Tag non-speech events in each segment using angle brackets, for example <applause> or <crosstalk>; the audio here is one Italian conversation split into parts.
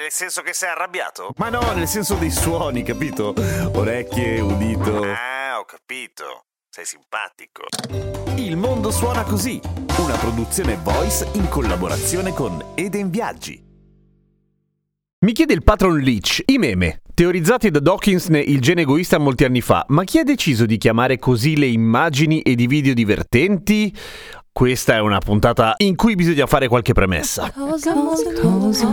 Nel senso che sei arrabbiato? Ma no, nel senso dei suoni, capito? Orecchie, udito. Ah, ho capito. Sei simpatico. Il mondo suona così, una produzione voice in collaborazione con Eden Viaggi. Mi chiede il patron Leach, i meme, teorizzati da Dawkins il gene egoista molti anni fa, ma chi ha deciso di chiamare così le immagini ed i video divertenti? Questa è una puntata in cui bisogna fare qualche premessa. Cosa molto, cosa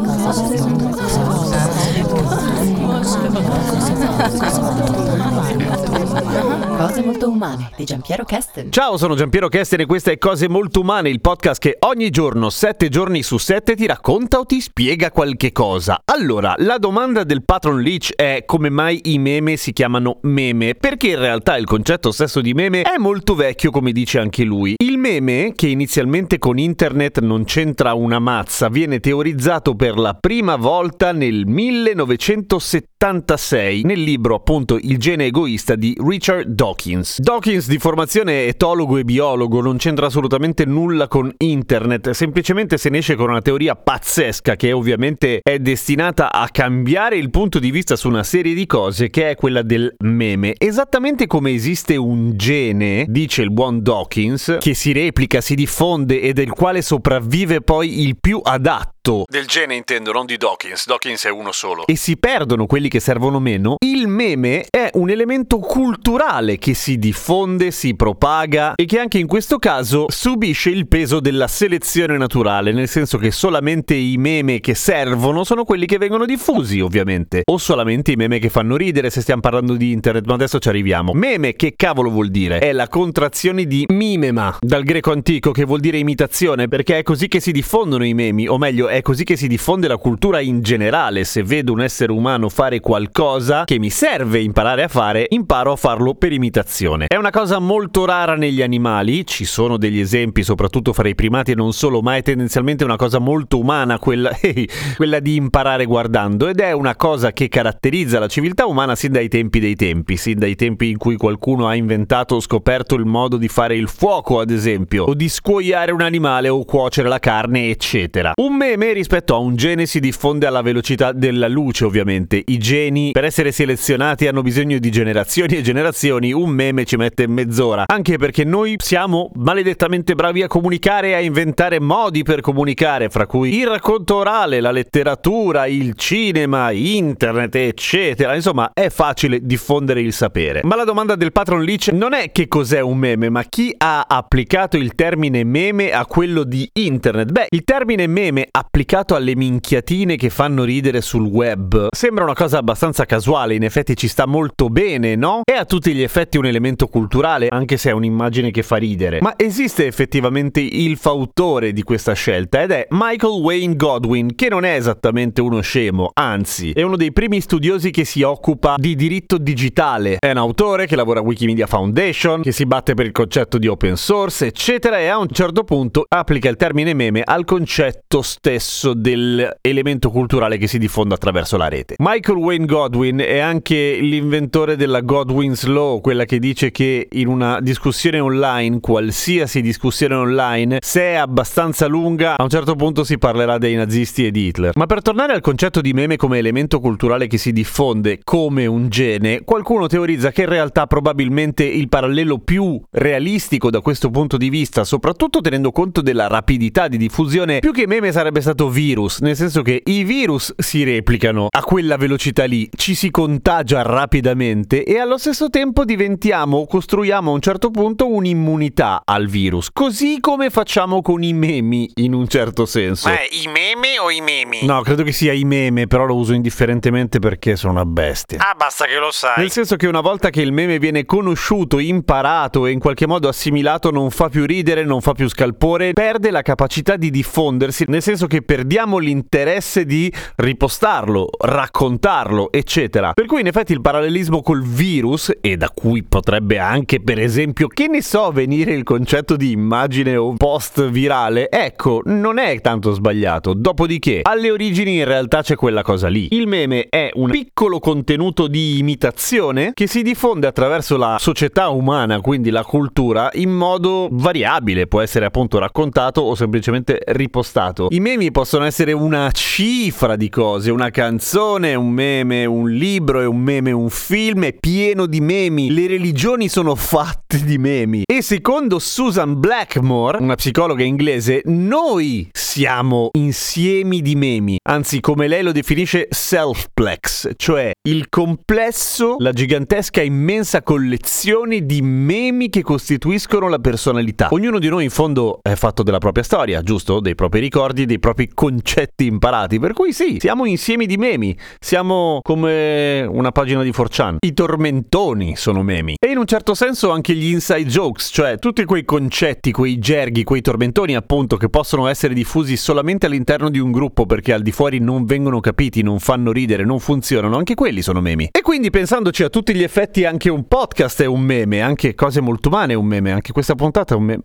Cose molto umane di Giampiero Kesten. Ciao, sono Giampiero Kesten e questa è Cose molto umane, il podcast che ogni giorno, sette giorni su sette, ti racconta o ti spiega qualche cosa. Allora, la domanda del patron Leach è come mai i meme si chiamano meme? Perché in realtà il concetto stesso di meme è molto vecchio, come dice anche lui. Il meme, che inizialmente con internet non c'entra una mazza, viene teorizzato per la prima volta nel 1976 nel libro appunto Il gene egoista di Richard Dawkins. Dawkins di formazione etologo e biologo non c'entra assolutamente nulla con internet, semplicemente se ne esce con una teoria pazzesca che ovviamente è destinata a cambiare il punto di vista su una serie di cose che è quella del meme. Esattamente come esiste un gene, dice il buon Dawkins, che si replica, si diffonde e del quale sopravvive poi il più adatto del gene intendo, non di Dawkins. Dawkins è uno solo. E si perdono quelli che servono meno. Il meme è un elemento culturale che si diffonde, si propaga e che anche in questo caso subisce il peso della selezione naturale, nel senso che solamente i meme che servono sono quelli che vengono diffusi, ovviamente. O solamente i meme che fanno ridere se stiamo parlando di internet, ma adesso ci arriviamo. Meme che cavolo vuol dire? È la contrazione di mimema, dal greco antico che vuol dire imitazione, perché è così che si diffondono i memi, o meglio è è così che si diffonde la cultura in generale. Se vedo un essere umano fare qualcosa che mi serve imparare a fare, imparo a farlo per imitazione. È una cosa molto rara negli animali, ci sono degli esempi soprattutto fra i primati e non solo, ma è tendenzialmente una cosa molto umana quella, <laughs> quella di imparare guardando ed è una cosa che caratterizza la civiltà umana sin dai tempi dei tempi, sin dai tempi in cui qualcuno ha inventato o scoperto il modo di fare il fuoco, ad esempio, o di scuoiare un animale o cuocere la carne, eccetera. Un meme me rispetto a un gene si diffonde alla velocità della luce, ovviamente. I geni, per essere selezionati, hanno bisogno di generazioni e generazioni. Un meme ci mette mezz'ora. Anche perché noi siamo maledettamente bravi a comunicare e a inventare modi per comunicare, fra cui il racconto orale, la letteratura, il cinema, internet, eccetera. Insomma, è facile diffondere il sapere. Ma la domanda del patron Leach non è che cos'è un meme, ma chi ha applicato il termine meme a quello di internet. Beh, il termine meme applicato applicato alle minchiatine che fanno ridere sul web. Sembra una cosa abbastanza casuale, in effetti ci sta molto bene, no? È a tutti gli effetti un elemento culturale, anche se è un'immagine che fa ridere. Ma esiste effettivamente il fautore di questa scelta ed è Michael Wayne Godwin, che non è esattamente uno scemo, anzi, è uno dei primi studiosi che si occupa di diritto digitale. È un autore che lavora a Wikimedia Foundation, che si batte per il concetto di open source, eccetera, e a un certo punto applica il termine meme al concetto stesso stesso dell'elemento culturale che si diffonde attraverso la rete. Michael Wayne Godwin è anche l'inventore della Godwin's Law, quella che dice che in una discussione online, qualsiasi discussione online, se è abbastanza lunga, a un certo punto si parlerà dei nazisti e di Hitler. Ma per tornare al concetto di meme come elemento culturale che si diffonde come un gene, qualcuno teorizza che in realtà probabilmente il parallelo più realistico da questo punto di vista, soprattutto tenendo conto della rapidità di diffusione, più che meme sarebbe stato virus, nel senso che i virus si replicano a quella velocità lì, ci si contagia rapidamente e allo stesso tempo diventiamo, costruiamo a un certo punto un'immunità al virus, così come facciamo con i memi in un certo senso. Ma i meme o i memi? No, credo che sia i meme, però lo uso indifferentemente perché sono una bestia. Ah, basta che lo sai. Nel senso che una volta che il meme viene conosciuto, imparato e in qualche modo assimilato, non fa più ridere, non fa più scalpore, perde la capacità di diffondersi, nel senso che che perdiamo l'interesse di ripostarlo, raccontarlo, eccetera. Per cui in effetti il parallelismo col virus, e da cui potrebbe anche per esempio, che ne so, venire il concetto di immagine o post virale, ecco, non è tanto sbagliato. Dopodiché, alle origini in realtà c'è quella cosa lì. Il meme è un piccolo contenuto di imitazione che si diffonde attraverso la società umana, quindi la cultura, in modo variabile, può essere appunto raccontato o semplicemente ripostato. I memi possono essere una cifra di cose, una canzone, un meme, un libro, un meme, un film, è pieno di memi. Le religioni sono fatte di memi. E secondo Susan Blackmore, una psicologa inglese, noi siamo insiemi di memi, anzi come lei lo definisce selfplex, cioè il complesso, la gigantesca immensa collezione di memi che costituiscono la personalità. Ognuno di noi in fondo è fatto della propria storia, giusto? Dei propri ricordi, dei propri concetti imparati, per cui sì, siamo insiemi di memi, siamo come una pagina di 4chan. I tormentoni sono memi. E in un certo senso anche gli inside jokes, cioè tutti quei concetti, quei gerghi, quei tormentoni appunto che possono essere diffusi solamente all'interno di un gruppo perché al di fuori non vengono capiti, non fanno ridere, non funzionano, anche quelli sono memi. E quindi pensandoci a tutti gli effetti anche un podcast è un meme, anche cose molto umane è un meme, anche questa puntata è un meme.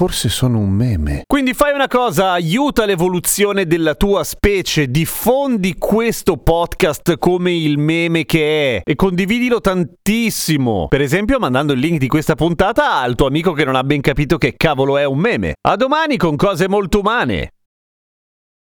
Forse sono un meme. Quindi fai una cosa, aiuta l'evoluzione della tua specie, diffondi questo podcast come il meme che è e condividilo tantissimo. Per esempio mandando il link di questa puntata al tuo amico che non ha ben capito che cavolo è un meme. A domani con cose molto umane.